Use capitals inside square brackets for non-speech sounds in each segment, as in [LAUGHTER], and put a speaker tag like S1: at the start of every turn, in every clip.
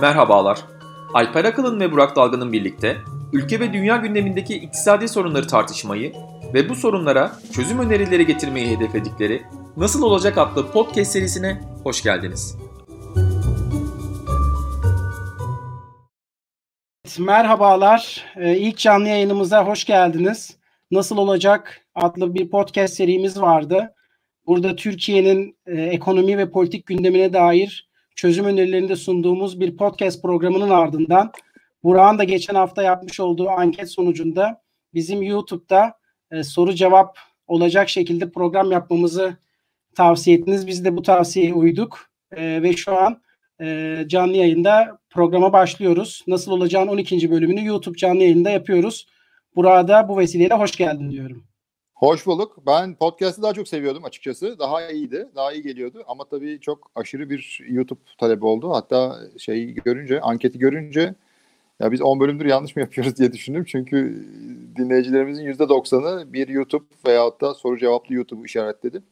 S1: Merhabalar. Alper Akalın ve Burak Dalga'nın birlikte ülke ve dünya gündemindeki iktisadi sorunları tartışmayı ve bu sorunlara çözüm önerileri getirmeyi hedefledikleri Nasıl Olacak adlı podcast serisine hoş geldiniz.
S2: Merhabalar. Ee, ilk canlı yayınımıza hoş geldiniz. Nasıl Olacak adlı bir podcast serimiz vardı. Burada Türkiye'nin e, ekonomi ve politik gündemine dair çözüm önerilerini de sunduğumuz bir podcast programının ardından Burak'ın da geçen hafta yapmış olduğu anket sonucunda bizim YouTube'da e, soru cevap olacak şekilde program yapmamızı tavsiye ettiniz. Biz de bu tavsiyeye uyduk e, ve şu an e, canlı yayında programa başlıyoruz. Nasıl olacağın 12. bölümünü YouTube canlı yayında yapıyoruz. Burada bu vesileyle hoş geldin diyorum.
S3: Hoş bulduk. Ben podcast'ı daha çok seviyordum açıkçası. Daha iyiydi, daha iyi geliyordu. Ama tabii çok aşırı bir YouTube talebi oldu. Hatta şeyi görünce, anketi görünce ya biz 10 bölümdür yanlış mı yapıyoruz diye düşündüm. Çünkü dinleyicilerimizin %90'ı bir YouTube veyahut da soru cevaplı YouTube'u işaretledi.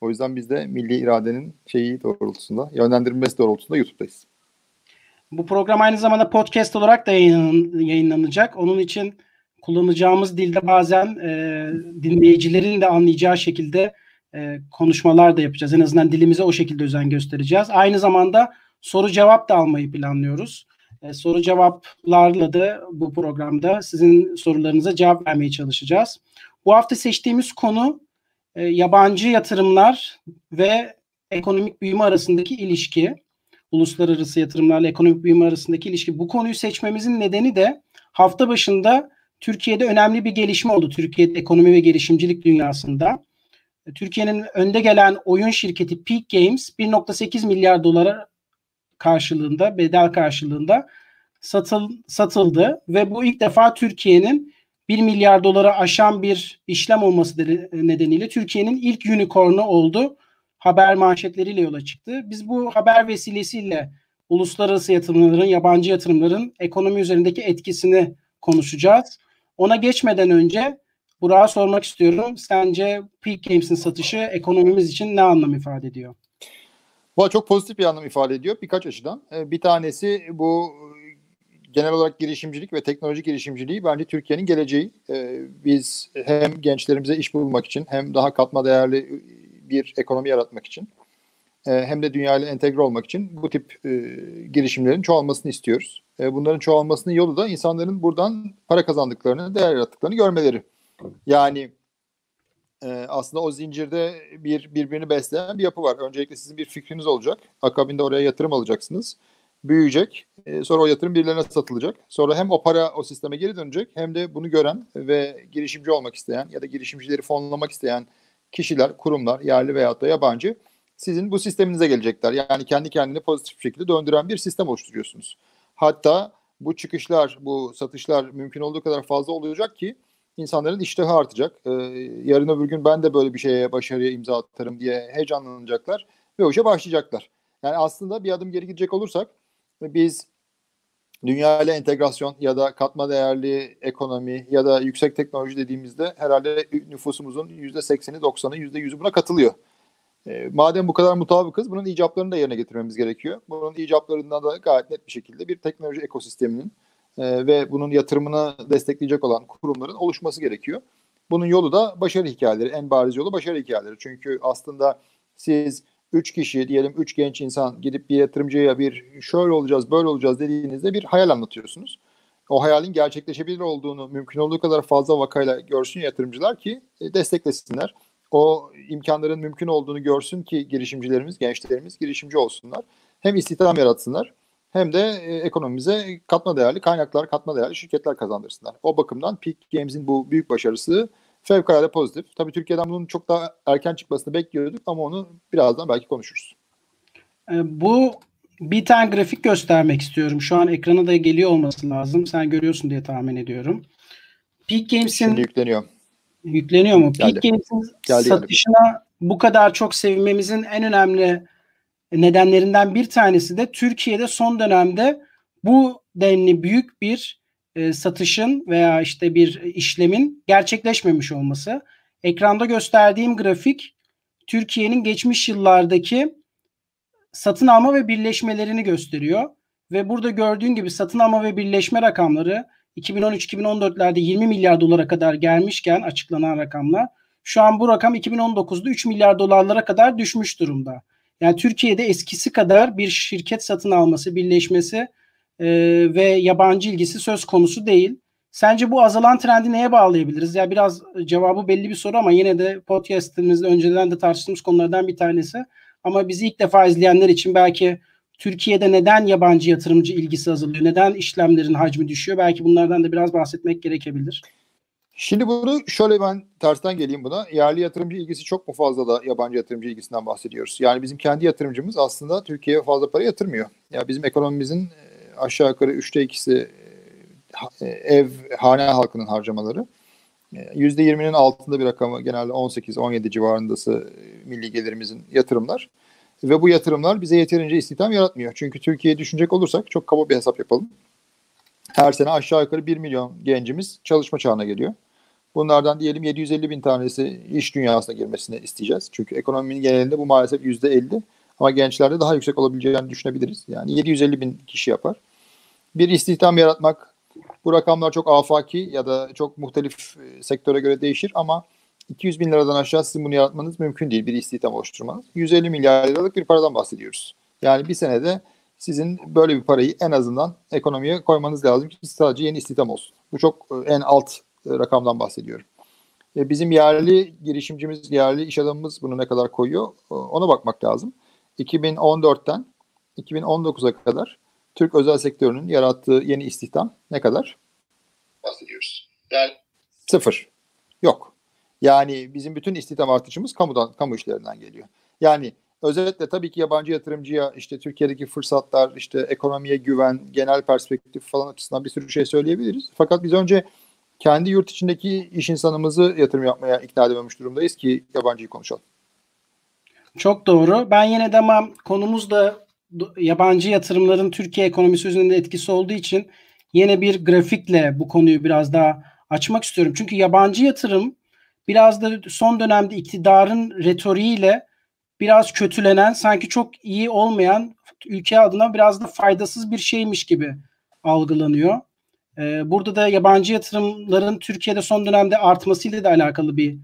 S3: O yüzden biz de milli iradenin şeyi doğrultusunda, yönlendirilmesi doğrultusunda YouTube'dayız.
S2: Bu program aynı zamanda podcast olarak da yayınlanacak. Onun için kullanacağımız dilde bazen e, dinleyicilerin de anlayacağı şekilde e, konuşmalar da yapacağız. En azından dilimize o şekilde özen göstereceğiz. Aynı zamanda soru cevap da almayı planlıyoruz. E, soru cevaplarla da bu programda sizin sorularınıza cevap vermeye çalışacağız. Bu hafta seçtiğimiz konu e, yabancı yatırımlar ve ekonomik büyüme arasındaki ilişki. Uluslararası yatırımlarla ekonomik büyüme arasındaki ilişki. Bu konuyu seçmemizin nedeni de hafta başında Türkiye'de önemli bir gelişme oldu Türkiye'de ekonomi ve girişimcilik dünyasında. Türkiye'nin önde gelen oyun şirketi Peak Games 1.8 milyar dolara karşılığında, bedel karşılığında satıl, satıldı ve bu ilk defa Türkiye'nin 1 milyar dolara aşan bir işlem olması nedeniyle Türkiye'nin ilk unicornu oldu. Haber manşetleriyle yola çıktı. Biz bu haber vesilesiyle uluslararası yatırımların, yabancı yatırımların ekonomi üzerindeki etkisini konuşacağız. Ona geçmeden önce Burak'a sormak istiyorum. Sence Peak Games'in satışı ekonomimiz için ne anlam ifade ediyor?
S3: Bu çok pozitif bir anlam ifade ediyor birkaç açıdan. Ee, bir tanesi bu genel olarak girişimcilik ve teknoloji girişimciliği bence Türkiye'nin geleceği. Ee, biz hem gençlerimize iş bulmak için hem daha katma değerli bir ekonomi yaratmak için e, hem de dünyayla entegre olmak için bu tip e, girişimlerin çoğalmasını istiyoruz. E, bunların çoğalmasının yolu da insanların buradan para kazandıklarını, değer yarattıklarını görmeleri. Yani aslında o zincirde bir birbirini besleyen bir yapı var. Öncelikle sizin bir fikriniz olacak. Akabinde oraya yatırım alacaksınız. Büyüyecek. Sonra o yatırım birilerine satılacak. Sonra hem o para o sisteme geri dönecek hem de bunu gören ve girişimci olmak isteyen ya da girişimcileri fonlamak isteyen kişiler, kurumlar, yerli veyahut da yabancı sizin bu sisteminize gelecekler. Yani kendi kendini pozitif şekilde döndüren bir sistem oluşturuyorsunuz. Hatta bu çıkışlar, bu satışlar mümkün olduğu kadar fazla olacak ki insanların iştahı artacak. Ee, yarın öbür gün ben de böyle bir şeye başarıya imza atarım diye heyecanlanacaklar ve o işe başlayacaklar. Yani aslında bir adım geri gidecek olursak biz dünya ile entegrasyon ya da katma değerli ekonomi ya da yüksek teknoloji dediğimizde herhalde nüfusumuzun %80'i 90'ı %100'ü buna katılıyor. E, madem bu kadar mutabıkız bunun icaplarını da yerine getirmemiz gerekiyor. Bunun icaplarından da gayet net bir şekilde bir teknoloji ekosisteminin e, ve bunun yatırımını destekleyecek olan kurumların oluşması gerekiyor. Bunun yolu da başarı hikayeleri. En bariz yolu başarı hikayeleri. Çünkü aslında siz 3 kişi diyelim 3 genç insan gidip bir yatırımcıya bir şöyle olacağız böyle olacağız dediğinizde bir hayal anlatıyorsunuz. O hayalin gerçekleşebilir olduğunu mümkün olduğu kadar fazla vakayla görsün yatırımcılar ki e, desteklesinler o imkanların mümkün olduğunu görsün ki girişimcilerimiz, gençlerimiz girişimci olsunlar. Hem istihdam yaratsınlar hem de e, ekonomimize katma değerli kaynaklar, katma değerli şirketler kazandırsınlar. O bakımdan Peak Games'in bu büyük başarısı fevkalade pozitif. Tabii Türkiye'den bunun çok daha erken çıkmasını bekliyorduk ama onu birazdan belki konuşuruz.
S2: E, bu bir tane grafik göstermek istiyorum. Şu an ekrana da geliyor olması lazım. Sen görüyorsun diye tahmin ediyorum. Peak Games'in
S3: Şimdi yükleniyor.
S2: Yükleniyor mu? Peak Games'in satışına geldi. bu kadar çok sevmemizin en önemli nedenlerinden bir tanesi de Türkiye'de son dönemde bu denli büyük bir e, satışın veya işte bir işlemin gerçekleşmemiş olması. Ekranda gösterdiğim grafik Türkiye'nin geçmiş yıllardaki satın alma ve birleşmelerini gösteriyor. ve burada gördüğün gibi satın alma ve birleşme rakamları 2013-2014'lerde 20 milyar dolara kadar gelmişken açıklanan rakamlar şu an bu rakam 2019'da 3 milyar dolarlara kadar düşmüş durumda. Yani Türkiye'de eskisi kadar bir şirket satın alması, birleşmesi e, ve yabancı ilgisi söz konusu değil. Sence bu azalan trendi neye bağlayabiliriz? Ya biraz cevabı belli bir soru ama yine de podcast'imizde önceden de tartıştığımız konulardan bir tanesi. Ama bizi ilk defa izleyenler için belki Türkiye'de neden yabancı yatırımcı ilgisi azalıyor? Neden işlemlerin hacmi düşüyor? Belki bunlardan da biraz bahsetmek gerekebilir.
S3: Şimdi bunu şöyle ben tersten geleyim buna. Yerli yatırımcı ilgisi çok mu fazla da yabancı yatırımcı ilgisinden bahsediyoruz. Yani bizim kendi yatırımcımız aslında Türkiye'ye fazla para yatırmıyor. Ya yani bizim ekonomimizin e, aşağı yukarı üçte ikisi e, ev, hane halkının harcamaları. %20'nin e, altında bir rakamı genelde 18-17 civarındası milli gelirimizin yatırımlar. Ve bu yatırımlar bize yeterince istihdam yaratmıyor. Çünkü Türkiye'ye düşünecek olursak çok kaba bir hesap yapalım. Her sene aşağı yukarı 1 milyon gencimiz çalışma çağına geliyor. Bunlardan diyelim 750 bin tanesi iş dünyasına girmesini isteyeceğiz. Çünkü ekonominin genelinde bu maalesef %50 ama gençlerde daha yüksek olabileceğini düşünebiliriz. Yani 750 bin kişi yapar. Bir istihdam yaratmak bu rakamlar çok afaki ya da çok muhtelif e, sektöre göre değişir ama 200 bin liradan aşağı sizin bunu yaratmanız mümkün değil bir istihdam oluşturmanız. 150 milyar liralık bir paradan bahsediyoruz. Yani bir senede sizin böyle bir parayı en azından ekonomiye koymanız lazım ki sadece yeni istihdam olsun. Bu çok e, en alt e, rakamdan bahsediyorum. Bizim yerli girişimcimiz, yerli iş adamımız bunu ne kadar koyuyor ona bakmak lazım. 2014'ten 2019'a kadar Türk özel sektörünün yarattığı yeni istihdam ne kadar? Bahsediyoruz. Yani sıfır. Yok. Yani bizim bütün istihdam artışımız kamudan, kamu işlerinden geliyor. Yani özellikle tabii ki yabancı yatırımcıya işte Türkiye'deki fırsatlar, işte ekonomiye güven, genel perspektif falan açısından bir sürü şey söyleyebiliriz. Fakat biz önce kendi yurt içindeki iş insanımızı yatırım yapmaya ikna edememiş durumdayız ki yabancıyı konuşalım.
S2: Çok doğru. Ben yine de ama konumuz da yabancı yatırımların Türkiye ekonomisi üzerinde etkisi olduğu için yine bir grafikle bu konuyu biraz daha açmak istiyorum. Çünkü yabancı yatırım biraz da son dönemde iktidarın retoriğiyle biraz kötülenen, sanki çok iyi olmayan, ülke adına biraz da faydasız bir şeymiş gibi algılanıyor. Ee, burada da yabancı yatırımların Türkiye'de son dönemde artmasıyla da alakalı bir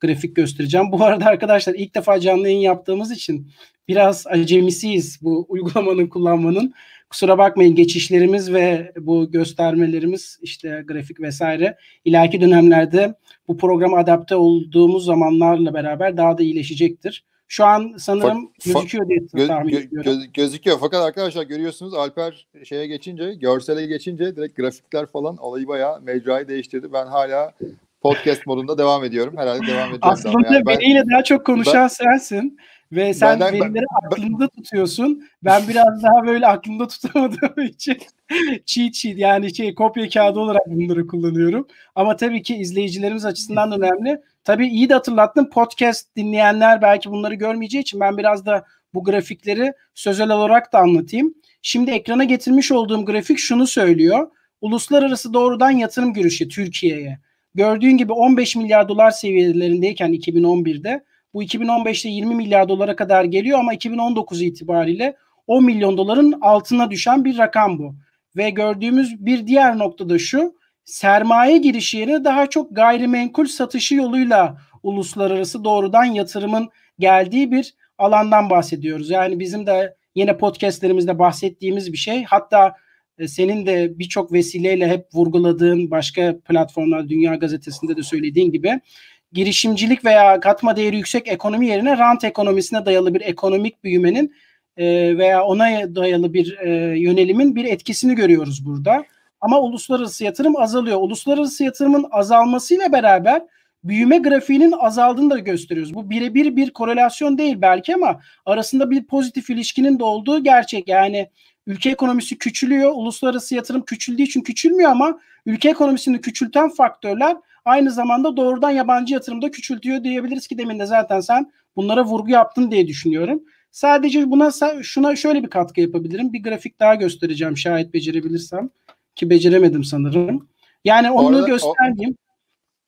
S2: grafik göstereceğim. Bu arada arkadaşlar ilk defa canlı yayın yaptığımız için biraz acemisiyiz bu uygulamanın kullanmanın. Kusura bakmayın geçişlerimiz ve bu göstermelerimiz işte grafik vesaire ileriki dönemlerde bu programa adapte olduğumuz zamanlarla beraber daha da iyileşecektir. Şu an sanırım fa- gözüküyor diye
S3: gö- tahmin gö- ediyorum. Gö- gözüküyor fakat arkadaşlar görüyorsunuz Alper şeye geçince, görsele geçince direkt grafikler falan olayı bayağı mecrayı değiştirdi. Ben hala podcast modunda devam ediyorum. Herhalde devam edeceğim.
S2: Aslında yani biriyle daha çok konuşan ben, sensin. Ve sen benden, verileri ben, aklında tutuyorsun. Ben biraz daha böyle aklımda tutamadığım için [LAUGHS] cheat sheet yani şey kopya kağıdı olarak bunları kullanıyorum. Ama tabii ki izleyicilerimiz açısından da önemli. Tabii iyi de hatırlattın. Podcast dinleyenler belki bunları görmeyeceği için ben biraz da bu grafikleri sözel olarak da anlatayım. Şimdi ekrana getirmiş olduğum grafik şunu söylüyor. Uluslararası doğrudan yatırım girişi Türkiye'ye. Gördüğün gibi 15 milyar dolar seviyelerindeyken 2011'de bu 2015'te 20 milyar dolara kadar geliyor ama 2019 itibariyle 10 milyon doların altına düşen bir rakam bu. Ve gördüğümüz bir diğer nokta da şu. Sermaye girişi yerine daha çok gayrimenkul satışı yoluyla uluslararası doğrudan yatırımın geldiği bir alandan bahsediyoruz. Yani bizim de yine podcastlerimizde bahsettiğimiz bir şey. Hatta e, senin de birçok vesileyle hep vurguladığın başka platformlar Dünya Gazetesi'nde de söylediğin gibi girişimcilik veya katma değeri yüksek ekonomi yerine rant ekonomisine dayalı bir ekonomik büyümenin e, veya ona dayalı bir e, yönelimin bir etkisini görüyoruz burada. Ama uluslararası yatırım azalıyor. Uluslararası yatırımın azalmasıyla beraber büyüme grafiğinin azaldığını da gösteriyoruz. Bu birebir bir korelasyon değil belki ama arasında bir pozitif ilişkinin de olduğu gerçek. Yani ülke ekonomisi küçülüyor, uluslararası yatırım küçüldüğü için küçülmüyor ama ülke ekonomisini küçülten faktörler aynı zamanda doğrudan yabancı yatırımda küçültüyor diyebiliriz ki demin de zaten sen bunlara vurgu yaptın diye düşünüyorum. Sadece buna şuna şöyle bir katkı yapabilirim. Bir grafik daha göstereceğim şayet becerebilirsem ki beceremedim sanırım. Yani onu Orada, göstermeyeyim.
S3: O...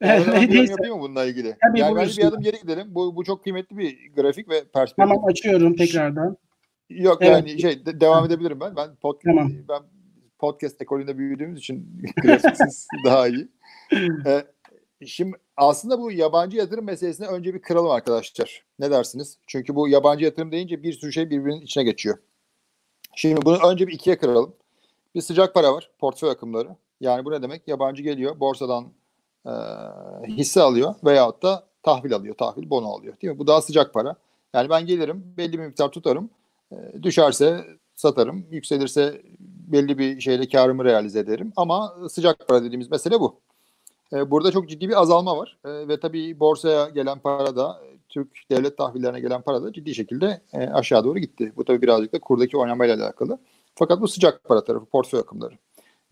S3: [LAUGHS] Neyse. yapayım mı bununla ilgili? Tabii, yani bence bir adım geri gidelim. Bu, bu çok kıymetli bir grafik ve perspektif.
S2: Tamam açıyorum tekrardan.
S3: Yok
S2: Evet.
S3: yani şey de- devam edebilirim ben. Ben pod,
S2: Tamam.
S3: ben podcast ekolünde büyüdüğümüz için [LAUGHS] grafiksiz daha iyi. [LAUGHS] Ee, şimdi aslında bu yabancı yatırım meselesine önce bir kıralım arkadaşlar. Ne dersiniz? Çünkü bu yabancı yatırım deyince bir sürü şey birbirinin içine geçiyor. Şimdi bunu önce bir ikiye kıralım. Bir sıcak para var, portföy akımları. Yani bu ne demek? Yabancı geliyor, borsadan e, hisse alıyor veyahut da tahvil alıyor, tahvil bono alıyor. Değil mi? Bu daha sıcak para. Yani ben gelirim, belli bir miktar tutarım. E, düşerse satarım, yükselirse belli bir şeyle karımı realize ederim. Ama sıcak para dediğimiz mesele bu. E, burada çok ciddi bir azalma var. E, ve tabii borsaya gelen para da, e, Türk devlet tahvillerine gelen para da ciddi şekilde aşağı doğru gitti. Bu tabii birazcık da kurdaki oynamayla alakalı. Fakat bu sıcak para tarafı, portföy akımları.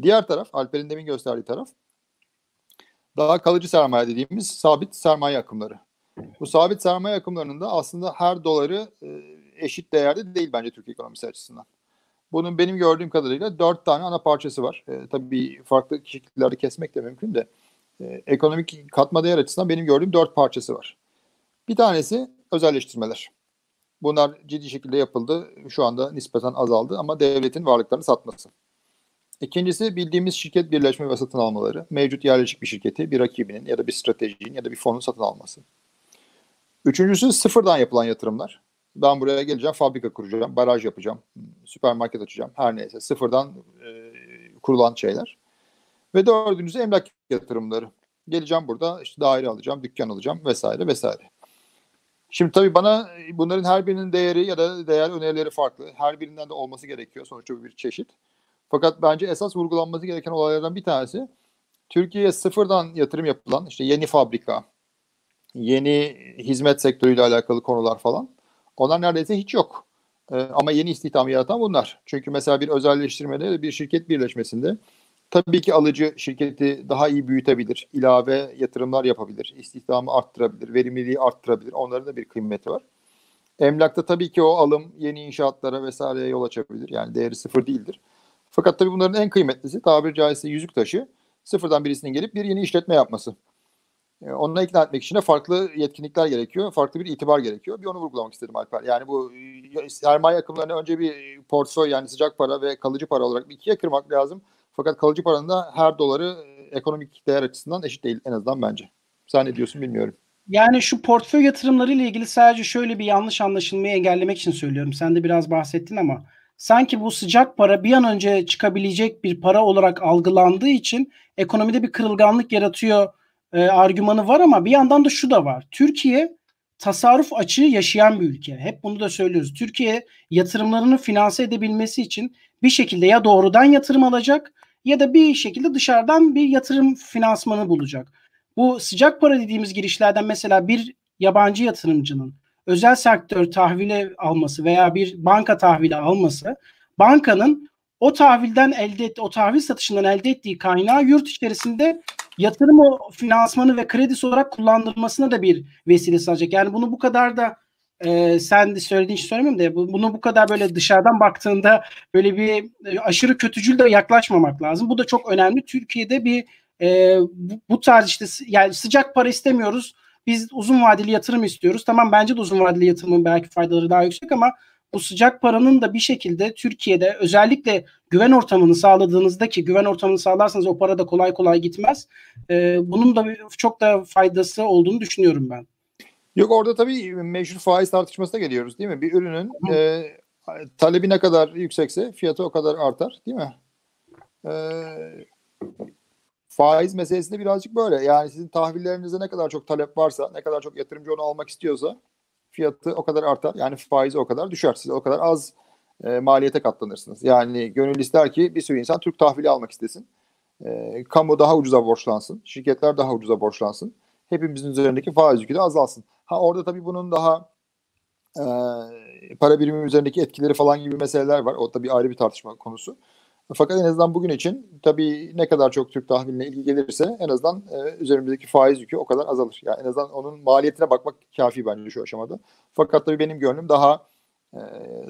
S3: Diğer taraf, Alper'in demin gösterdiği taraf, daha kalıcı sermaye dediğimiz sabit sermaye akımları. Bu sabit sermaye akımlarının da aslında her doları eşit değerde değil bence Türkiye ekonomisi açısından. Bunun benim gördüğüm kadarıyla dört tane ana parçası var. E, tabii farklı şekillerde kesmek de mümkün de. E, ekonomik katma değer açısından benim gördüğüm dört parçası var. Bir tanesi özelleştirmeler. Bunlar ciddi şekilde yapıldı. Şu anda nispeten azaldı ama devletin varlıklarını satması. İkincisi bildiğimiz şirket birleşme ve satın almaları. Mevcut yerleşik bir şirketi bir rakibinin ya da bir stratejinin ya da bir fonun satın alması. Üçüncüsü sıfırdan yapılan yatırımlar. Ben buraya geleceğim, fabrika kuracağım, baraj yapacağım, süpermarket açacağım, her neyse sıfırdan e, kurulan şeyler. Ve dördüncüsü emlak yatırımları. Geleceğim burada işte daire alacağım, dükkan alacağım vesaire vesaire. Şimdi tabii bana bunların her birinin değeri ya da değer önerileri farklı. Her birinden de olması gerekiyor. Sonuçta bir çeşit. Fakat bence esas vurgulanması gereken olaylardan bir tanesi Türkiye'ye sıfırdan yatırım yapılan işte yeni fabrika, yeni hizmet sektörüyle alakalı konular falan. Onlar neredeyse hiç yok. Ee, ama yeni istihdamı yaratan bunlar. Çünkü mesela bir özelleştirmede bir şirket birleşmesinde tabii ki alıcı şirketi daha iyi büyütebilir, ilave yatırımlar yapabilir, istihdamı arttırabilir, verimliliği arttırabilir. Onların da bir kıymeti var. Emlakta tabii ki o alım yeni inşaatlara vesaireye yol açabilir. Yani değeri sıfır değildir. Fakat tabii bunların en kıymetlisi tabiri caizse yüzük taşı sıfırdan birisinin gelip bir yeni işletme yapması. E, Onunla ikna etmek için de farklı yetkinlikler gerekiyor. Farklı bir itibar gerekiyor. Bir onu vurgulamak istedim Alper. Yani bu e, sermaye akımlarını önce bir portföy yani sıcak para ve kalıcı para olarak bir ikiye kırmak lazım. Fakat kalıcı paranın da her doları e, ekonomik değer açısından eşit değil en azından bence. Sen ne diyorsun bilmiyorum.
S2: Yani şu portföy yatırımları ile ilgili sadece şöyle bir yanlış anlaşılmayı engellemek için söylüyorum. Sen de biraz bahsettin ama sanki bu sıcak para bir an önce çıkabilecek bir para olarak algılandığı için ekonomide bir kırılganlık yaratıyor e, argümanı var ama bir yandan da şu da var. Türkiye tasarruf açığı yaşayan bir ülke. Hep bunu da söylüyoruz. Türkiye yatırımlarını finanse edebilmesi için bir şekilde ya doğrudan yatırım alacak ya da bir şekilde dışarıdan bir yatırım finansmanı bulacak. Bu sıcak para dediğimiz girişlerden mesela bir yabancı yatırımcının özel sektör tahvili alması veya bir banka tahvili alması bankanın o tahvilden elde ettiği, o tahvil satışından elde ettiği kaynağı yurt içerisinde yatırım o finansmanı ve kredisi olarak kullandırmasına da bir vesile sağlayacak. Yani bunu bu kadar da e, sen de söylediğin için söylemiyorum da bu- bunu bu kadar böyle dışarıdan baktığında böyle bir e, aşırı kötücül de yaklaşmamak lazım. Bu da çok önemli. Türkiye'de bir e, bu, bu tarz işte yani sıcak para istemiyoruz. Biz uzun vadeli yatırım istiyoruz. Tamam bence de uzun vadeli yatırımın belki faydaları daha yüksek ama bu sıcak paranın da bir şekilde Türkiye'de özellikle güven ortamını sağladığınızda ki güven ortamını sağlarsanız o para da kolay kolay gitmez. E, bunun da çok da faydası olduğunu düşünüyorum ben.
S3: Yok orada tabii meşhur faiz tartışmasına geliyoruz değil mi? Bir ürünün e, talebi ne kadar yüksekse fiyatı o kadar artar değil mi? E, faiz meselesi de birazcık böyle. Yani sizin tahvillerinize ne kadar çok talep varsa, ne kadar çok yatırımcı onu almak istiyorsa fiyatı o kadar artar. Yani faizi o kadar düşer. Siz o kadar az e, maliyete katlanırsınız. Yani gönül ister ki bir sürü insan Türk tahvili almak istesin. E, kamu daha ucuza borçlansın. Şirketler daha ucuza borçlansın. Hepimizin üzerindeki faiz yükü de azalsın. Ha orada tabii bunun daha e, para birimi üzerindeki etkileri falan gibi meseleler var. O tabii ayrı bir tartışma konusu. Fakat en azından bugün için tabii ne kadar çok Türk tahviline ilgi gelirse en azından e, üzerimizdeki faiz yükü o kadar azalır. Yani en azından onun maliyetine bakmak kafi bence şu aşamada. Fakat tabii benim gönlüm daha e,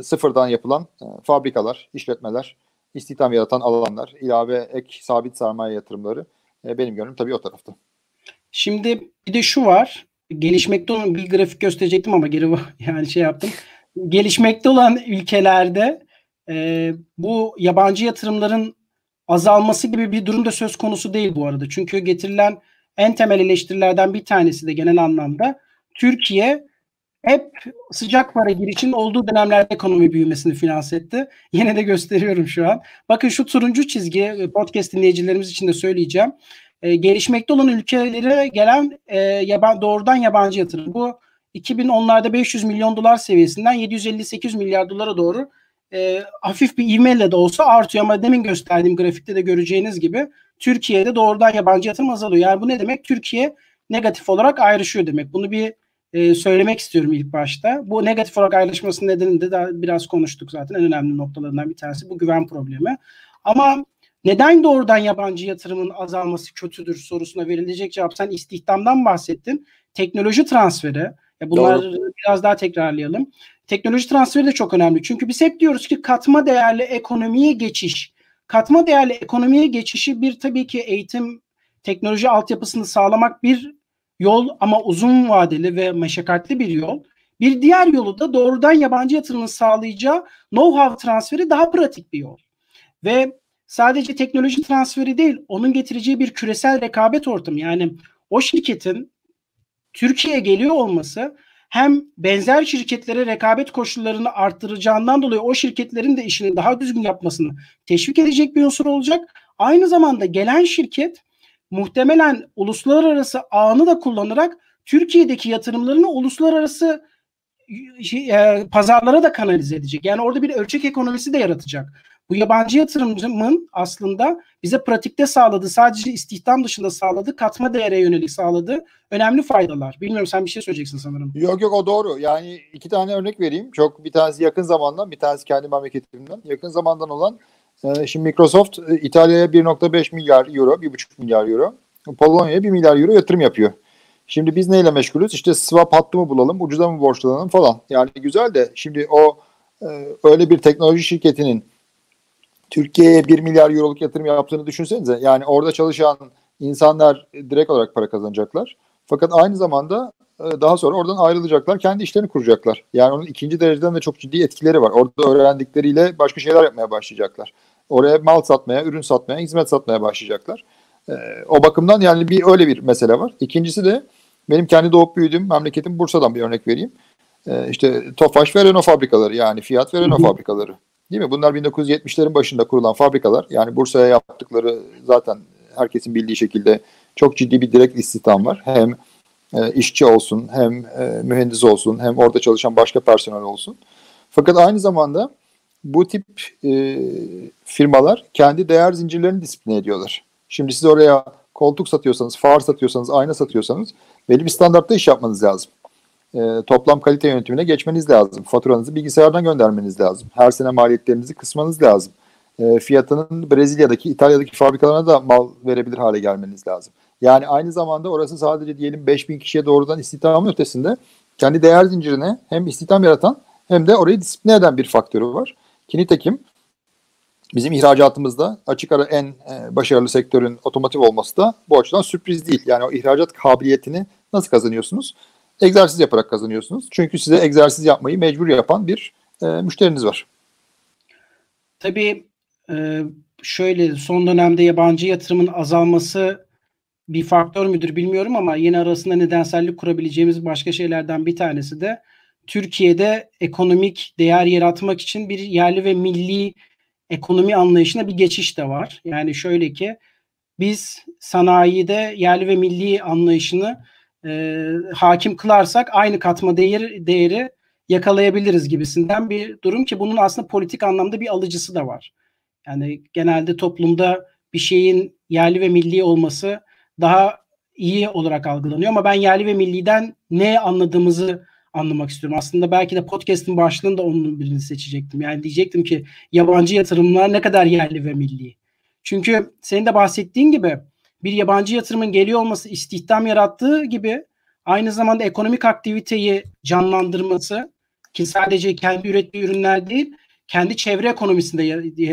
S3: sıfırdan yapılan e, fabrikalar, işletmeler, istihdam yaratan alanlar, ilave ek sabit sermaye yatırımları e, benim gönlüm tabii o tarafta.
S2: Şimdi bir de şu var. Gelişmekte olan bir grafik gösterecektim ama geri [LAUGHS] yani şey yaptım. gelişmekte olan ülkelerde e, bu yabancı yatırımların azalması gibi bir durum da söz konusu değil bu arada. Çünkü getirilen en temel eleştirilerden bir tanesi de genel anlamda Türkiye hep sıcak para girişinin olduğu dönemlerde ekonomi büyümesini finanse etti. Yine de gösteriyorum şu an. Bakın şu turuncu çizgi e, podcast dinleyicilerimiz için de söyleyeceğim. E, gelişmekte olan ülkelere gelen e, yaban, doğrudan yabancı yatırım. Bu 2010'larda 500 milyon dolar seviyesinden 750-800 milyar dolara doğru e, hafif bir ivmeyle de olsa artıyor ama demin gösterdiğim grafikte de göreceğiniz gibi Türkiye'de doğrudan yabancı yatırım azalıyor. Yani bu ne demek? Türkiye negatif olarak ayrışıyor demek. Bunu bir e, söylemek istiyorum ilk başta. Bu negatif olarak ayrışmasının nedenini de daha biraz konuştuk zaten. En önemli noktalarından bir tanesi bu güven problemi. Ama neden doğrudan yabancı yatırımın azalması kötüdür sorusuna verilecek cevap sen istihdamdan bahsettin. Teknoloji transferi. Ya bunları Doğru. biraz daha tekrarlayalım. Teknoloji transferi de çok önemli. Çünkü biz hep diyoruz ki katma değerli ekonomiye geçiş. Katma değerli ekonomiye geçişi bir tabii ki eğitim teknoloji altyapısını sağlamak bir yol ama uzun vadeli ve meşakkatli bir yol. Bir diğer yolu da doğrudan yabancı yatırımın sağlayacağı know-how transferi daha pratik bir yol. Ve sadece teknoloji transferi değil, onun getireceği bir küresel rekabet ortamı. Yani o şirketin Türkiye'ye geliyor olması hem benzer şirketlere rekabet koşullarını arttıracağından dolayı o şirketlerin de işini daha düzgün yapmasını teşvik edecek bir unsur olacak. Aynı zamanda gelen şirket muhtemelen uluslararası ağını da kullanarak Türkiye'deki yatırımlarını uluslararası e, pazarlara da kanalize edecek. Yani orada bir ölçek ekonomisi de yaratacak. Bu yabancı yatırımcının aslında bize pratikte sağladığı, sadece istihdam dışında sağladığı, katma değere yönelik sağladığı önemli faydalar. Bilmiyorum sen bir şey söyleyeceksin sanırım.
S3: Yok yok o doğru. Yani iki tane örnek vereyim. Çok bir tanesi yakın zamandan, bir tanesi kendi memleketimden. Yakın zamandan olan e, şimdi Microsoft e, İtalya'ya 1.5 milyar euro, 1.5 milyar euro, Polonya'ya 1 milyar euro yatırım yapıyor. Şimdi biz neyle meşgulüz? İşte swap hattı mı bulalım, ucuza mı borçlanalım falan. Yani güzel de şimdi o e, öyle bir teknoloji şirketinin Türkiye'ye 1 milyar euroluk yatırım yaptığını düşünsenize. Yani orada çalışan insanlar direkt olarak para kazanacaklar. Fakat aynı zamanda e, daha sonra oradan ayrılacaklar. Kendi işlerini kuracaklar. Yani onun ikinci dereceden de çok ciddi etkileri var. Orada öğrendikleriyle başka şeyler yapmaya başlayacaklar. Oraya mal satmaya, ürün satmaya, hizmet satmaya başlayacaklar. E, o bakımdan yani bir öyle bir mesele var. İkincisi de benim kendi doğup büyüdüğüm memleketim Bursa'dan bir örnek vereyim. E, işte Tofaş ve Renault fabrikaları yani Fiat ve Renault fabrikaları. Değil mi? Bunlar 1970'lerin başında kurulan fabrikalar. Yani Bursa'ya yaptıkları zaten herkesin bildiği şekilde çok ciddi bir direkt istihdam var. Hem e, işçi olsun, hem e, mühendis olsun, hem orada çalışan başka personel olsun. Fakat aynı zamanda bu tip e, firmalar kendi değer zincirlerini disipline ediyorlar. Şimdi siz oraya koltuk satıyorsanız, far satıyorsanız, ayna satıyorsanız belli bir standartta iş yapmanız lazım e, toplam kalite yönetimine geçmeniz lazım. Faturanızı bilgisayardan göndermeniz lazım. Her sene maliyetlerinizi kısmanız lazım. E, fiyatının Brezilya'daki, İtalya'daki fabrikalarına da mal verebilir hale gelmeniz lazım. Yani aynı zamanda orası sadece diyelim 5000 kişiye doğrudan istihdamın ötesinde kendi değer zincirine hem istihdam yaratan hem de orayı disipline eden bir faktörü var. Ki bizim ihracatımızda açık ara en e, başarılı sektörün otomotiv olması da bu açıdan sürpriz değil. Yani o ihracat kabiliyetini nasıl kazanıyorsunuz? Egzersiz yaparak kazanıyorsunuz. Çünkü size egzersiz yapmayı mecbur yapan bir e, müşteriniz var.
S2: Tabii e, şöyle son dönemde yabancı yatırımın azalması bir faktör müdür bilmiyorum ama yine arasında nedensellik kurabileceğimiz başka şeylerden bir tanesi de Türkiye'de ekonomik değer yaratmak için bir yerli ve milli ekonomi anlayışına bir geçiş de var. Yani şöyle ki biz sanayide yerli ve milli anlayışını e, hakim kılarsak aynı katma değer, değeri yakalayabiliriz gibisinden bir durum ki bunun aslında politik anlamda bir alıcısı da var. Yani genelde toplumda bir şeyin yerli ve milli olması daha iyi olarak algılanıyor ama ben yerli ve milliden ne anladığımızı anlamak istiyorum. Aslında belki de podcast'in başlığında onun birini seçecektim. Yani diyecektim ki yabancı yatırımlar ne kadar yerli ve milli. Çünkü senin de bahsettiğin gibi bir yabancı yatırımın geliyor olması istihdam yarattığı gibi aynı zamanda ekonomik aktiviteyi canlandırması ki sadece kendi ürettiği ürünler değil kendi çevre ekonomisinde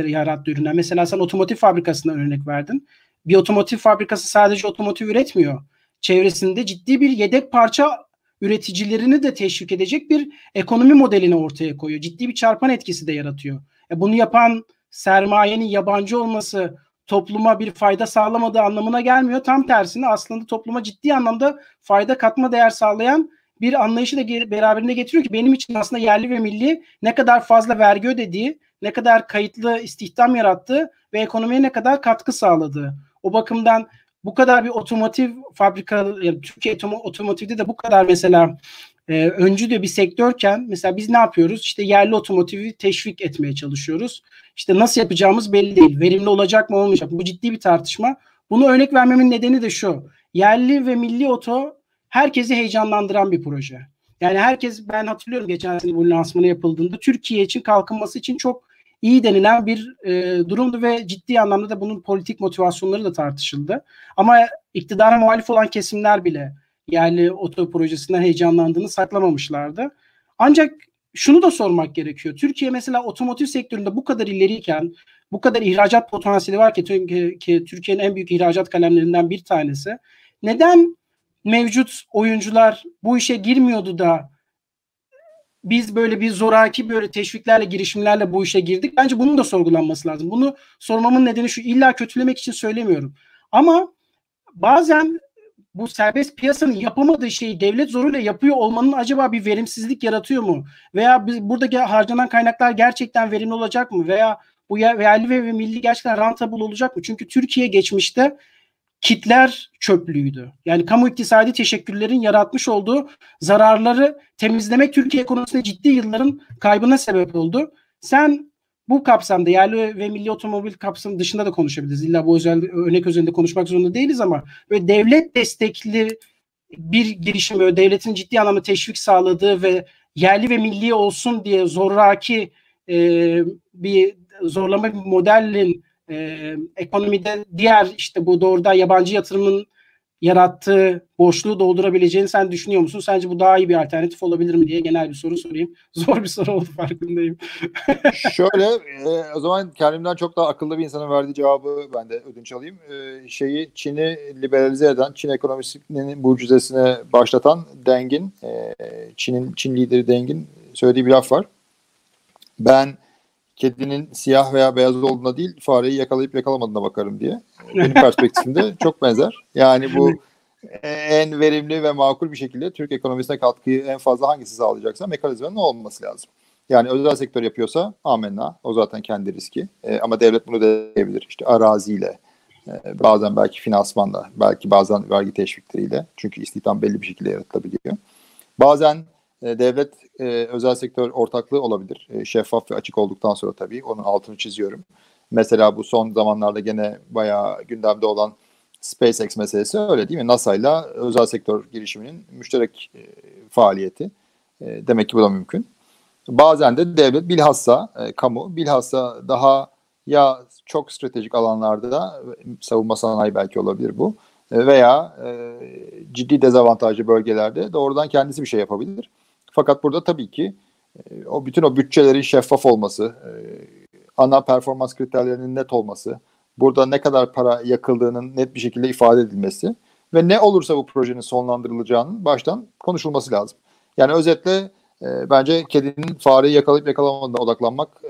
S2: yarattığı ürünler. Mesela sen otomotiv fabrikasından örnek verdin. Bir otomotiv fabrikası sadece otomotiv üretmiyor. Çevresinde ciddi bir yedek parça üreticilerini de teşvik edecek bir ekonomi modelini ortaya koyuyor. Ciddi bir çarpan etkisi de yaratıyor. E bunu yapan sermayenin yabancı olması topluma bir fayda sağlamadığı anlamına gelmiyor. Tam tersine aslında topluma ciddi anlamda fayda katma değer sağlayan bir anlayışı da beraberinde getiriyor ki benim için aslında yerli ve milli ne kadar fazla vergi ödediği, ne kadar kayıtlı istihdam yarattığı ve ekonomiye ne kadar katkı sağladığı. O bakımdan bu kadar bir otomotiv fabrika, yani Türkiye otomotivde de bu kadar mesela e, öncü de bir sektörken mesela biz ne yapıyoruz? İşte yerli otomotivi teşvik etmeye çalışıyoruz. İşte nasıl yapacağımız belli değil. Verimli olacak mı olmayacak mı? Bu ciddi bir tartışma. Bunu örnek vermemin nedeni de şu. Yerli ve milli oto herkesi heyecanlandıran bir proje. Yani herkes ben hatırlıyorum geçen sene bu lansmanı yapıldığında Türkiye için kalkınması için çok iyi denilen bir e, durumdu ve ciddi anlamda da bunun politik motivasyonları da tartışıldı. Ama iktidara muhalif olan kesimler bile yerli oto projesinden heyecanlandığını saklamamışlardı. Ancak şunu da sormak gerekiyor. Türkiye mesela otomotiv sektöründe bu kadar ileriyken, bu kadar ihracat potansiyeli var ki, ki Türkiye'nin en büyük ihracat kalemlerinden bir tanesi. Neden mevcut oyuncular bu işe girmiyordu da biz böyle bir zoraki böyle teşviklerle, girişimlerle bu işe girdik. Bence bunun da sorgulanması lazım. Bunu sormamın nedeni şu illa kötülemek için söylemiyorum. Ama bazen bu serbest piyasanın yapamadığı şeyi devlet zoruyla yapıyor olmanın acaba bir verimsizlik yaratıyor mu? Veya biz, buradaki harcanan kaynaklar gerçekten verimli olacak mı? Veya bu yerli ve milli gerçekten rentable olacak mı? Çünkü Türkiye geçmişte kitler çöplüğüydü. Yani kamu iktisadi teşekkürlerin yaratmış olduğu zararları temizlemek Türkiye ekonomisinde ciddi yılların kaybına sebep oldu. Sen bu kapsamda yerli ve milli otomobil kapsamı dışında da konuşabiliriz. İlla bu özel örnek özelinde konuşmak zorunda değiliz ama böyle devlet destekli bir girişim böyle devletin ciddi anlamda teşvik sağladığı ve yerli ve milli olsun diye zoraki e, bir zorlama bir modelin e, ekonomide diğer işte bu doğrudan yabancı yatırımın yarattığı boşluğu doldurabileceğini sen düşünüyor musun? Sence bu daha iyi bir alternatif olabilir mi diye genel bir soru sorayım. [LAUGHS] Zor bir soru oldu farkındayım. [LAUGHS]
S3: Şöyle e, o zaman kendimden çok daha akıllı bir insanın verdiği cevabı ben de ödünç alayım. E, şeyi Çin'i liberalize eden, Çin ekonomisinin mucizesine başlatan Deng'in, e, Çin'in Çin lideri Deng'in söylediği bir laf var. Ben kedinin siyah veya beyaz olduğuna değil fareyi yakalayıp yakalamadığına bakarım diye. Benim perspektifimde [LAUGHS] çok benzer. Yani bu en verimli ve makul bir şekilde Türk ekonomisine katkıyı en fazla hangisi sağlayacaksa mekanizmanın olması lazım. Yani özel sektör yapıyorsa amenna. O zaten kendi riski. E, ama devlet bunu deneyebilir. İşte araziyle, e, bazen belki finansmanla, belki bazen vergi teşvikleriyle. Çünkü istihdam belli bir şekilde yaratılabiliyor. Bazen devlet e, özel sektör ortaklığı olabilir. E, şeffaf ve açık olduktan sonra tabii onun altını çiziyorum. Mesela bu son zamanlarda gene bayağı gündemde olan SpaceX meselesi öyle değil mi? NASA ile özel sektör girişiminin müşterek e, faaliyeti. E, demek ki bu da mümkün. Bazen de devlet bilhassa e, kamu bilhassa daha ya çok stratejik alanlarda savunma sanayi belki olabilir bu e, veya e, ciddi dezavantajlı bölgelerde doğrudan kendisi bir şey yapabilir. Fakat burada tabii ki e, o bütün o bütçelerin şeffaf olması, e, ana performans kriterlerinin net olması, burada ne kadar para yakıldığının net bir şekilde ifade edilmesi ve ne olursa bu projenin sonlandırılacağının baştan konuşulması lazım. Yani özetle e, bence kedinin fareyi yakalayıp yakalamadığına odaklanmak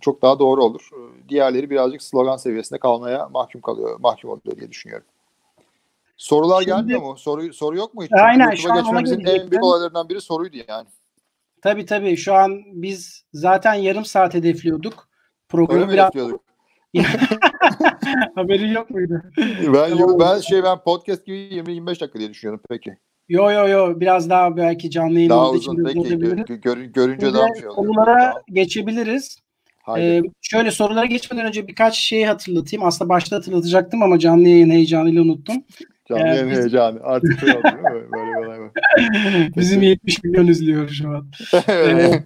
S3: çok daha doğru olur. Diğerleri birazcık slogan seviyesinde kalmaya mahkum kalıyor, mahkum oluyor diye düşünüyorum. Sorular Şimdi, gelmiyor mu? Soru soru yok mu hiç?
S2: Aynen şu an
S3: geçmemizin en büyük olaylarından biri soruydu yani.
S2: Tabii tabii. Şu an biz zaten yarım saat hedefliyorduk. Programı biraz [LAUGHS] Haberin yok muydu?
S3: Ben tamam. ben şey ben podcast gibi 20-25 dakika diye düşünüyorum peki.
S2: Yo yo yo biraz daha belki canlı yayın
S3: daha uzun peki gör, görünce daha bir şey
S2: oluyor. Konulara geçebiliriz. Ee, şöyle sorulara geçmeden önce birkaç şey hatırlatayım. Aslında başta hatırlatacaktım ama canlı yayın heyecanıyla unuttum.
S3: Canlı yayın biz... heyecanı. Artık şey oldu Böyle olay [LAUGHS] var.
S2: Bizim 70 milyon izliyor şu an. [LAUGHS] Ee,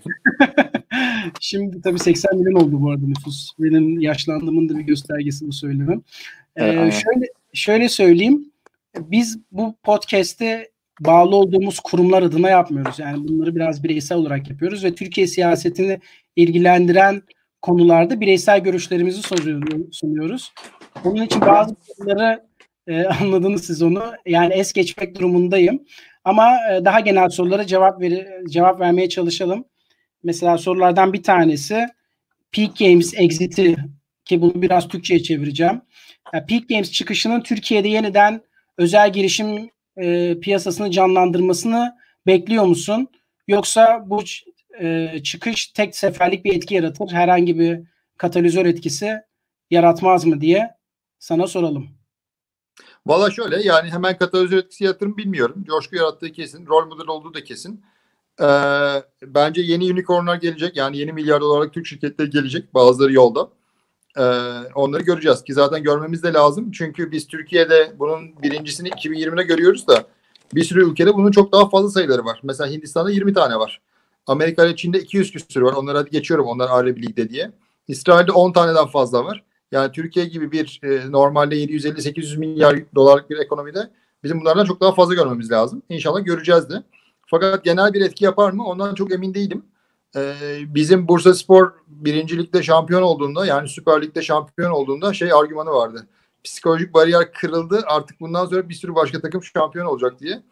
S2: [LAUGHS] şimdi tabii 80 milyon oldu bu arada nüfus. Benim yaşlandığımın da bir göstergesi bu söylemem. Ee, evet, şöyle, şöyle söyleyeyim. Biz bu podcast'te bağlı olduğumuz kurumlar adına yapmıyoruz. Yani bunları biraz bireysel olarak yapıyoruz ve Türkiye siyasetini ilgilendiren konularda bireysel görüşlerimizi sunuyoruz. Bunun için bazı konuları e, [LAUGHS] anladınız siz onu. Yani es geçmek durumundayım. Ama e, daha genel sorulara cevap ver cevap vermeye çalışalım. Mesela sorulardan bir tanesi Peak Games exit'i ki bunu biraz Türkçe'ye çevireceğim. Yani Peak Games çıkışının Türkiye'de yeniden özel girişim e, piyasasını canlandırmasını bekliyor musun? Yoksa bu e, çıkış tek seferlik bir etki yaratır, herhangi bir katalizör etkisi yaratmaz mı diye sana soralım.
S3: Valla şöyle yani hemen katalizör etkisi yaratır bilmiyorum. Coşku yarattığı kesin, rol model olduğu da kesin. Ee, bence yeni unicornlar gelecek. Yani yeni milyar dolarlık Türk şirketleri gelecek. Bazıları yolda. Ee, onları göreceğiz ki zaten görmemiz de lazım. Çünkü biz Türkiye'de bunun birincisini 2020'de görüyoruz da bir sürü ülkede bunun çok daha fazla sayıları var. Mesela Hindistan'da 20 tane var. Amerika ile Çin'de 200 küsür var. Onları hadi geçiyorum. Onlar ayrı bir ligde diye. İsrail'de 10 taneden fazla var. Yani Türkiye gibi bir e, normalde 750-800 milyar dolarlık bir ekonomide bizim bunlardan çok daha fazla görmemiz lazım. İnşallah göreceğiz de. Fakat genel bir etki yapar mı? Ondan çok emin değilim. Ee, bizim Bursa Spor birincilikte şampiyon olduğunda yani Süper Lig'de şampiyon olduğunda şey argümanı vardı. Psikolojik bariyer kırıldı. Artık bundan sonra bir sürü başka takım şampiyon olacak diye.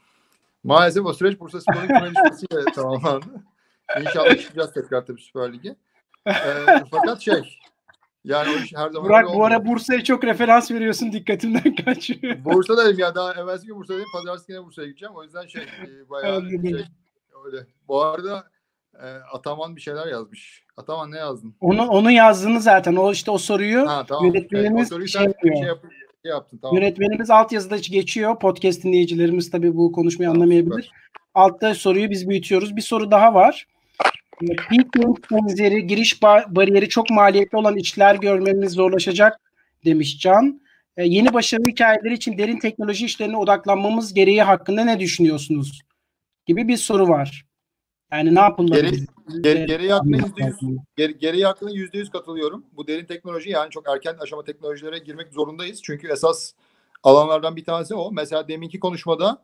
S3: Maalesef o süreç Bursa Spor'un küme [LAUGHS] düşmesiyle tamamlandı. İnşallah çıkacağız tekrar tabii Süper Lig'e. Ee, fakat şey yani o her zaman
S2: Burak bu ara Bursa'ya çok referans veriyorsun dikkatimden [LAUGHS] kaçıyor.
S3: Bursa'dayım ya daha evvelsi gün Bursa'dayım. Pazartesi yine Bursa'ya gideceğim. O yüzden şey e, bayağı şey, öyle. Bu arada e, Ataman bir şeyler yazmış. Ataman ne yazdın?
S2: Onu onu yazdığını zaten. O işte o soruyu ha, tamam. yönetmenimiz
S3: evet, şey, yapıyor. Şey, yap, şey yaptın,
S2: tamam. Yönetmenimiz altyazıda geçiyor. Podcast dinleyicilerimiz tabii bu konuşmayı tamam, anlamayabilir. Süper. Altta soruyu biz büyütüyoruz. Bir soru daha var. Peak benzeri giriş bariyeri çok maliyetli olan işler görmemiz zorlaşacak demiş Can. Ee, yeni başarı hikayeleri için derin teknoloji işlerine odaklanmamız gereği hakkında ne düşünüyorsunuz? Gibi bir soru var. Yani ne yapılmalı?
S3: Geri, geri, geriye hakkında yüzde yüz, geri, geriye hakkında yüzde yüz katılıyorum. Bu derin teknoloji yani çok erken aşama teknolojilere girmek zorundayız. Çünkü esas alanlardan bir tanesi o. Mesela deminki konuşmada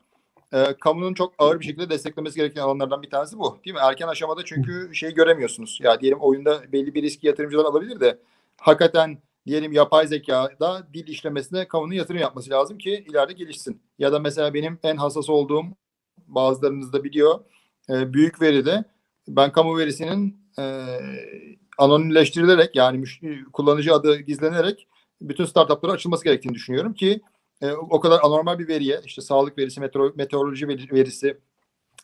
S3: e, kamunun çok ağır bir şekilde desteklemesi gereken alanlardan bir tanesi bu. Değil mi? Erken aşamada çünkü şeyi göremiyorsunuz. Ya diyelim oyunda belli bir riski yatırımcılar alabilir de hakikaten diyelim yapay zekada dil işlemesine kamunun yatırım yapması lazım ki ileride gelişsin. Ya da mesela benim en hassas olduğum bazılarınız da biliyor e, büyük veride ben kamu verisinin e, anonimleştirilerek yani müşteri, kullanıcı adı gizlenerek bütün startuplara açılması gerektiğini düşünüyorum ki e, o kadar anormal bir veriye işte sağlık verisi, metro, meteoroloji verisi,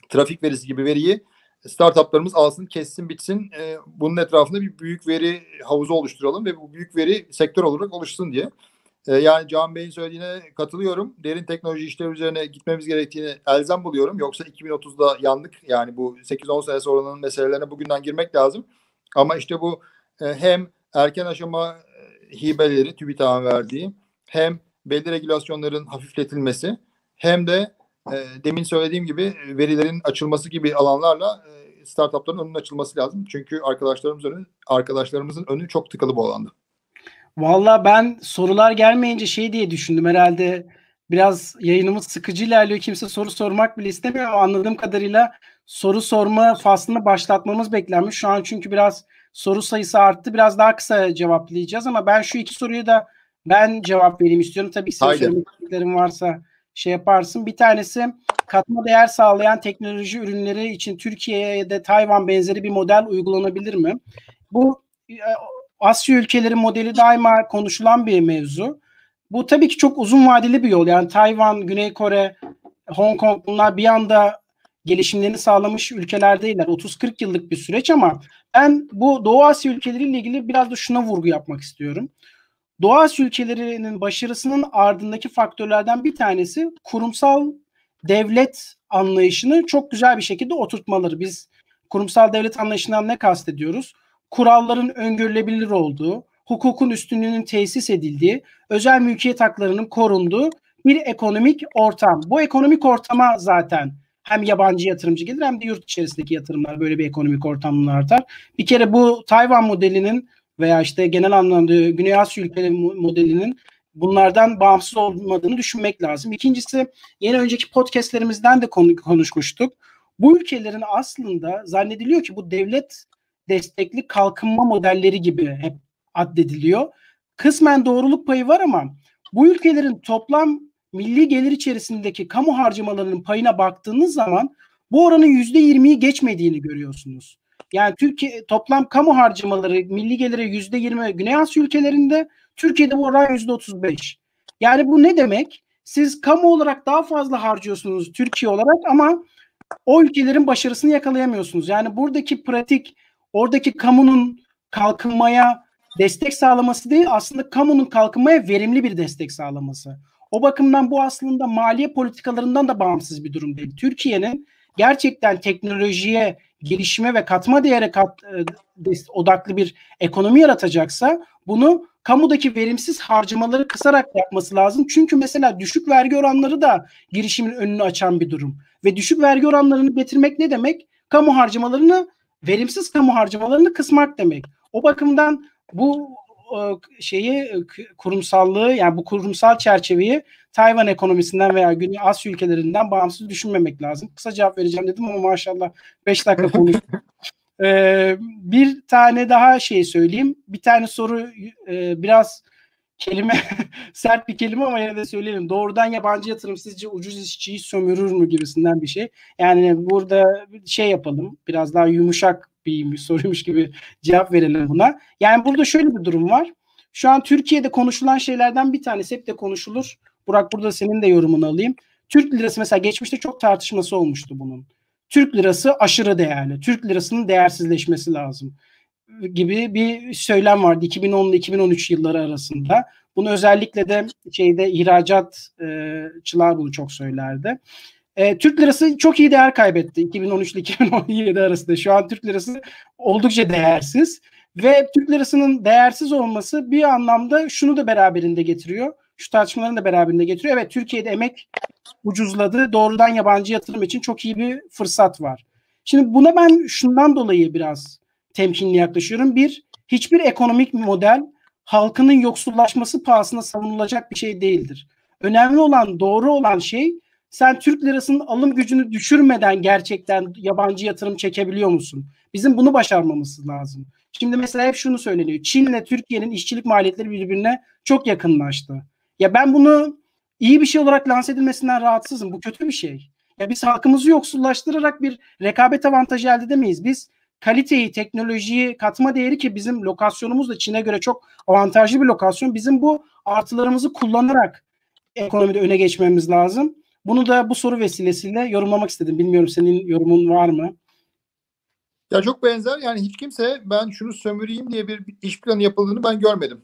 S3: trafik verisi gibi veriyi startuplarımız alsın, kessin, bitsin. E, bunun etrafında bir büyük veri havuzu oluşturalım ve bu büyük veri sektör olarak oluşsun diye. E, yani Can Bey'in söylediğine katılıyorum. Derin teknoloji işleri üzerine gitmemiz gerektiğini elzem buluyorum. Yoksa 2030'da yandık. Yani bu 8-10 sene sonranın meselelerine bugünden girmek lazım. Ama işte bu e, hem erken aşama e, hibeleri TÜBİTAK'ın verdiği hem belli regülasyonların hafifletilmesi hem de e, demin söylediğim gibi verilerin açılması gibi alanlarla e, startupların önünün açılması lazım. Çünkü arkadaşlarımız önü, arkadaşlarımızın önü çok tıkalı bu alanda.
S2: Valla ben sorular gelmeyince şey diye düşündüm herhalde biraz yayınımız sıkıcı ilerliyor. Kimse soru sormak bile istemiyor ama anladığım kadarıyla soru sorma faslını başlatmamız beklenmiş. Şu an çünkü biraz soru sayısı arttı. Biraz daha kısa cevaplayacağız ama ben şu iki soruyu da ben cevap vereyim istiyorum. Tabii senin söylemeklerin varsa şey yaparsın. Bir tanesi katma değer sağlayan teknoloji ürünleri için Türkiye'de Tayvan benzeri bir model uygulanabilir mi? Bu e, Asya ülkeleri modeli daima konuşulan bir mevzu. Bu tabii ki çok uzun vadeli bir yol. Yani Tayvan, Güney Kore, Hong Kong bunlar bir anda gelişimlerini sağlamış ülkeler değiller. 30-40 yıllık bir süreç ama ben bu Doğu Asya ülkeleriyle ilgili biraz da şuna vurgu yapmak istiyorum. Doğu Asya ülkelerinin başarısının ardındaki faktörlerden bir tanesi kurumsal devlet anlayışını çok güzel bir şekilde oturtmaları. Biz kurumsal devlet anlayışından ne kastediyoruz? Kuralların öngörülebilir olduğu, hukukun üstünlüğünün tesis edildiği, özel mülkiyet haklarının korunduğu bir ekonomik ortam. Bu ekonomik ortama zaten hem yabancı yatırımcı gelir hem de yurt içerisindeki yatırımlar böyle bir ekonomik ortamını artar. Bir kere bu Tayvan modelinin veya işte genel anlamda Güney Asya ülkeleri modelinin bunlardan bağımsız olmadığını düşünmek lazım. İkincisi yeni önceki podcastlerimizden de konuşmuştuk. Bu ülkelerin aslında zannediliyor ki bu devlet destekli kalkınma modelleri gibi hep addediliyor. Kısmen doğruluk payı var ama bu ülkelerin toplam milli gelir içerisindeki kamu harcamalarının payına baktığınız zaman bu oranın %20'yi geçmediğini görüyorsunuz. Yani Türkiye toplam kamu harcamaları milli gelire %20 Güney Asya ülkelerinde, Türkiye'de bu oran %35. Yani bu ne demek? Siz kamu olarak daha fazla harcıyorsunuz Türkiye olarak ama o ülkelerin başarısını yakalayamıyorsunuz. Yani buradaki pratik oradaki kamunun kalkınmaya destek sağlaması değil aslında kamunun kalkınmaya verimli bir destek sağlaması. O bakımdan bu aslında maliye politikalarından da bağımsız bir durum değil. Türkiye'nin gerçekten teknolojiye, gelişime ve katma değere kat, e, odaklı bir ekonomi yaratacaksa bunu kamudaki verimsiz harcamaları kısarak yapması lazım. Çünkü mesela düşük vergi oranları da girişimin önünü açan bir durum. Ve düşük vergi oranlarını getirmek ne demek? Kamu harcamalarını, verimsiz kamu harcamalarını kısmak demek. O bakımdan bu şeyi e, kurumsallığı yani bu kurumsal çerçeveyi Tayvan ekonomisinden veya Güney Asya ülkelerinden bağımsız düşünmemek lazım. Kısa cevap vereceğim dedim ama maşallah 5 dakika [LAUGHS] konuştum. ee, bir tane daha şey söyleyeyim. Bir tane soru e, biraz kelime [LAUGHS] sert bir kelime ama yine de söyleyelim. Doğrudan yabancı yatırım sizce ucuz işçiyi sömürür mü gibisinden bir şey. Yani burada şey yapalım. Biraz daha yumuşak bir soruymuş gibi cevap verelim buna. Yani burada şöyle bir durum var. Şu an Türkiye'de konuşulan şeylerden bir tanesi hep de konuşulur. Burak burada senin de yorumunu alayım. Türk lirası mesela geçmişte çok tartışması olmuştu bunun. Türk lirası aşırı değerli. Türk lirasının değersizleşmesi lazım gibi bir söylem vardı 2010 ile 2013 yılları arasında. Bunu özellikle de şeyde ihracatçılar bunu çok söylerdi. E, Türk lirası çok iyi değer kaybetti 2013 ile 2017 arasında. Şu an Türk lirası oldukça değersiz ve Türk lirasının değersiz olması bir anlamda şunu da beraberinde getiriyor. Şu tartışmaların da beraberinde getiriyor. Evet Türkiye'de emek ucuzladı. Doğrudan yabancı yatırım için çok iyi bir fırsat var. Şimdi buna ben şundan dolayı biraz temkinli yaklaşıyorum. Bir, hiçbir ekonomik model halkının yoksullaşması pahasına savunulacak bir şey değildir. Önemli olan, doğru olan şey sen Türk lirasının alım gücünü düşürmeden gerçekten yabancı yatırım çekebiliyor musun? Bizim bunu başarmamız lazım. Şimdi mesela hep şunu söyleniyor. Çin'le Türkiye'nin işçilik maliyetleri birbirine çok yakınlaştı. Ya ben bunu iyi bir şey olarak lanse edilmesinden rahatsızım. Bu kötü bir şey. Ya biz halkımızı yoksullaştırarak bir rekabet avantajı elde edemeyiz. Biz kaliteyi, teknolojiyi, katma değeri ki bizim lokasyonumuz da Çin'e göre çok avantajlı bir lokasyon. Bizim bu artılarımızı kullanarak ekonomide öne geçmemiz lazım. Bunu da bu soru vesilesiyle yorumlamak istedim. Bilmiyorum senin yorumun var mı?
S3: Ya çok benzer. Yani hiç kimse ben şunu sömüreyim diye bir iş planı yapıldığını ben görmedim.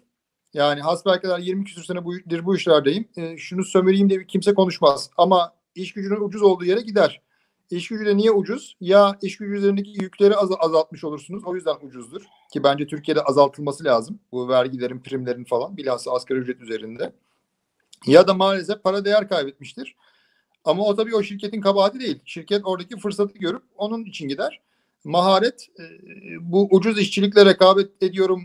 S3: Yani hasbelkader 20 küsur sene bu, bu işlerdeyim. E, şunu sömüreyim diye bir kimse konuşmaz. Ama iş gücünün ucuz olduğu yere gider. İş gücü de niye ucuz? Ya iş gücü üzerindeki yükleri az, azaltmış olursunuz. O yüzden ucuzdur. Ki bence Türkiye'de azaltılması lazım. Bu vergilerin, primlerin falan. Bilhassa asgari ücret üzerinde. Ya da maalesef para değer kaybetmiştir. Ama o tabii o şirketin kabahati değil. Şirket oradaki fırsatı görüp onun için gider. Maharet e, bu ucuz işçilikle rekabet ediyorum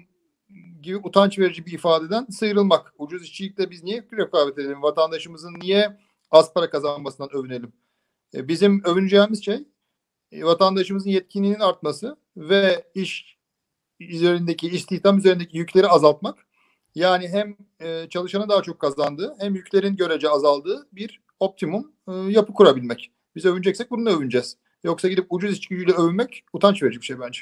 S3: gibi utanç verici bir ifadeden sıyrılmak. Ucuz işçilikle biz niye rekabet edelim? Vatandaşımızın niye az para kazanmasından övünelim? E, bizim övüneceğimiz şey e, vatandaşımızın yetkinliğinin artması ve iş üzerindeki, istihdam üzerindeki yükleri azaltmak. Yani hem e, çalışana daha çok kazandığı hem yüklerin görece azaldığı bir optimum yapı kurabilmek. Biz övüneceksek bununla övüneceğiz. Yoksa gidip ucuz iş gücüyle övünmek utanç verici bir şey bence.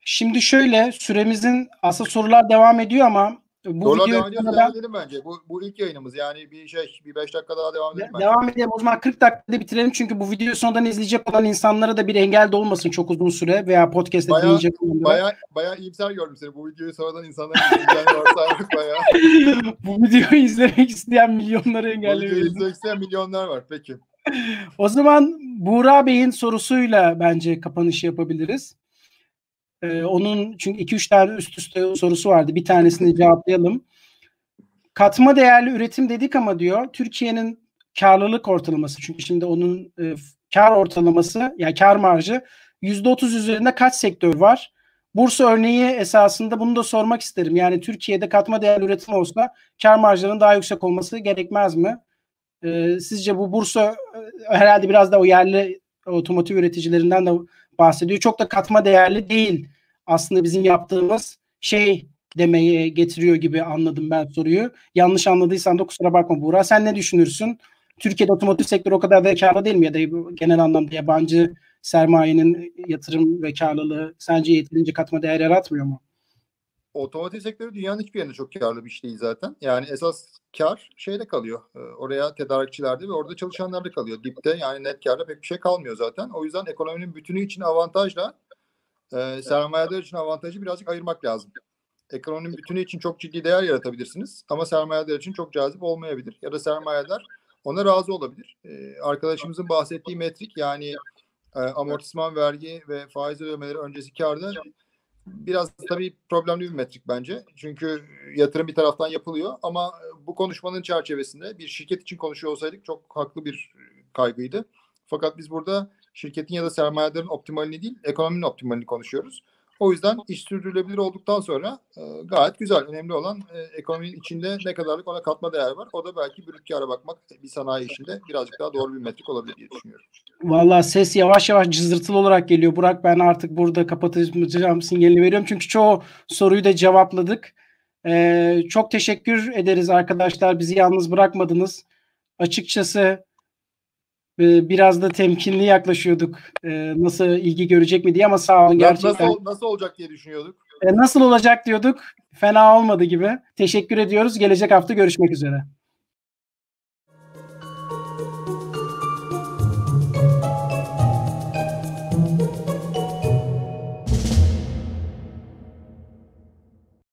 S2: Şimdi şöyle süremizin asıl sorular devam ediyor ama
S3: bu Sorular devam edelim, devam edelim bence. Bu, bu ilk yayınımız yani bir şey bir 5 dakika daha devam edelim.
S2: De, devam edelim o zaman 40 dakikada bitirelim çünkü bu videoyu sonradan izleyecek olan insanlara da bir engel de olmasın çok uzun süre veya podcast'te dinleyecek
S3: olanlara. Baya baya iyimser gördüm seni. Bu videoyu sonradan insanlar [LAUGHS] izleyen varsa bayağı. [LAUGHS]
S2: bu videoyu izlemek isteyen milyonları engellemeyiz. Bu videoyu
S3: izlemek isteyen milyonlar var. Peki.
S2: o zaman Buğra Bey'in sorusuyla bence kapanışı yapabiliriz. Ee, onun çünkü 2-3 tane üst üste sorusu vardı. Bir tanesini cevaplayalım. Katma değerli üretim dedik ama diyor Türkiye'nin karlılık ortalaması çünkü şimdi onun e, kar ortalaması yani kar marjı %30 üzerinde kaç sektör var? Bursa örneği esasında bunu da sormak isterim. Yani Türkiye'de katma değerli üretim olsa kar marjlarının daha yüksek olması gerekmez mi? Ee, sizce bu Bursa e, herhalde biraz da o yerli otomotiv üreticilerinden de bahsediyor. Çok da katma değerli değil aslında bizim yaptığımız şey demeye getiriyor gibi anladım ben soruyu. Yanlış anladıysan da kusura bakma Buğra. Sen ne düşünürsün? Türkiye'de otomotiv sektörü o kadar da karlı değil mi? Ya da genel anlamda yabancı sermayenin yatırım ve karlılığı sence yeterince katma değer yaratmıyor mu?
S3: Otomotiv sektörü dünyanın hiçbir yerinde çok karlı bir iş değil zaten. Yani esas kar şeyde kalıyor. Ee, Oraya tedarikçilerde ve orada çalışanlarda kalıyor. Dipte yani net karda pek bir şey kalmıyor zaten. O yüzden ekonominin bütünü için avantajla e, sermayeler için avantajı birazcık ayırmak lazım. Ekonominin bütünü için çok ciddi değer yaratabilirsiniz ama sermayeler için çok cazip olmayabilir. Ya da sermayeler ona razı olabilir. Ee, arkadaşımızın bahsettiği metrik yani e, amortisman vergi ve faiz ödemeleri öncesi karda biraz tabii problemli bir metrik bence. Çünkü yatırım bir taraftan yapılıyor ama bu konuşmanın çerçevesinde bir şirket için konuşuyor olsaydık çok haklı bir kaygıydı. Fakat biz burada şirketin ya da sermayelerin optimalini değil, ekonominin optimalini konuşuyoruz. O yüzden iş sürdürülebilir olduktan sonra e, gayet güzel. Önemli olan e, ekonominin içinde ne kadarlık ona katma değer var. O da belki brüt kâra bakmak bir sanayi işinde birazcık daha doğru bir metrik olabilir diye düşünüyorum.
S2: Vallahi ses yavaş yavaş cızırtılı olarak geliyor. Burak ben artık burada kapatacağım sinyalini veriyorum. Çünkü çoğu soruyu da cevapladık. Ee, çok teşekkür ederiz arkadaşlar. Bizi yalnız bırakmadınız. Açıkçası biraz da temkinli yaklaşıyorduk. E, nasıl ilgi görecek mi diye ama sağ olun gerçekten.
S3: Nasıl, nasıl olacak diye düşünüyorduk.
S2: E, nasıl olacak diyorduk. Fena olmadı gibi. Teşekkür ediyoruz. Gelecek hafta görüşmek üzere.